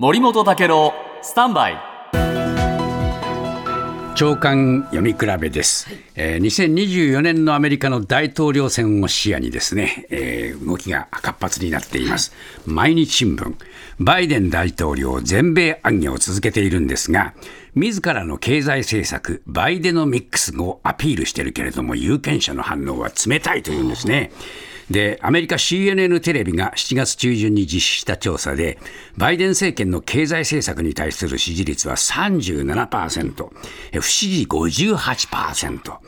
森本武郎スタンバイ。長官読み比べです、えー2024年のアメリカの大統領選を視野にですね、えー動きが活発になっています、毎日新聞。バイデン大統領全米暗挙を続けているんですが自らの経済政策バイデノミックスをアピールしているけれども有権者の反応は冷たいというんですねで、アメリカ CNN テレビが7月中旬に実施した調査で、バイデン政権の経済政策に対する支持率は37%、不支持58%、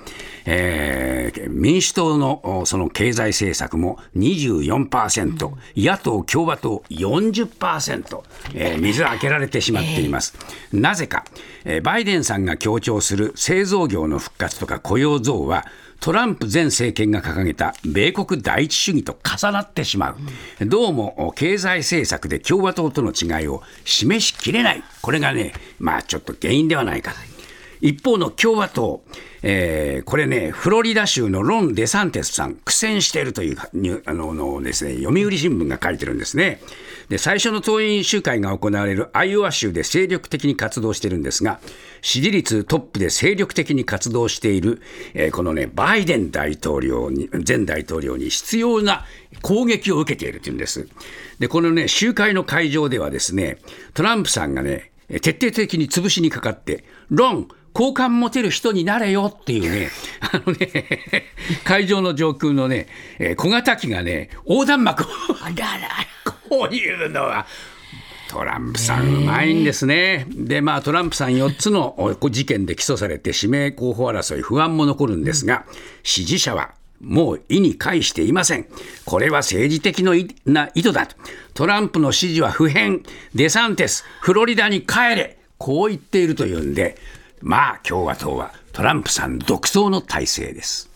えー民主党のその経済政策も24%、野党・共和党40%、えー水を開けられてしまっています。なぜか、えーバイデンさんが強調する製造業の復活とか雇用増は、トランプ前政権が掲げた米国第一主義と重なってしまう、どうも経済政策で共和党との違いを示しきれない、これがね、まあちょっと原因ではないかと。一方の共和党、えーこれね、フロリダ州のロン・デサンテスさん、苦戦しているというあののです、ね、読売新聞が書いてるんですね。で最初の党員集会が行われるアイオワ州で精力的に活動してるんですが、支持率トップで精力的に活動している、えーこのね、バイデン大統領に、前大統領に必要な攻撃を受けているというんです。で、このね、集会の会場ではですね、トランプさんがね、徹底的に潰しにかかって、ロン、好感持てる人になれよっていうね、あのね、会場の上空のね、えー小型機がね、横断幕を、こういうのは、トランプさんうまいんですね。で、まあトランプさん4つのお事件で起訴されて指名候補争い不安も残るんですが、支持者はもう意に介していません。これは政治的のいな意図だと。トランプの支持は不変。デサンテス、フロリダに帰れ。こう言っているというんで、まあ共和党はトランプさん独走の体制です。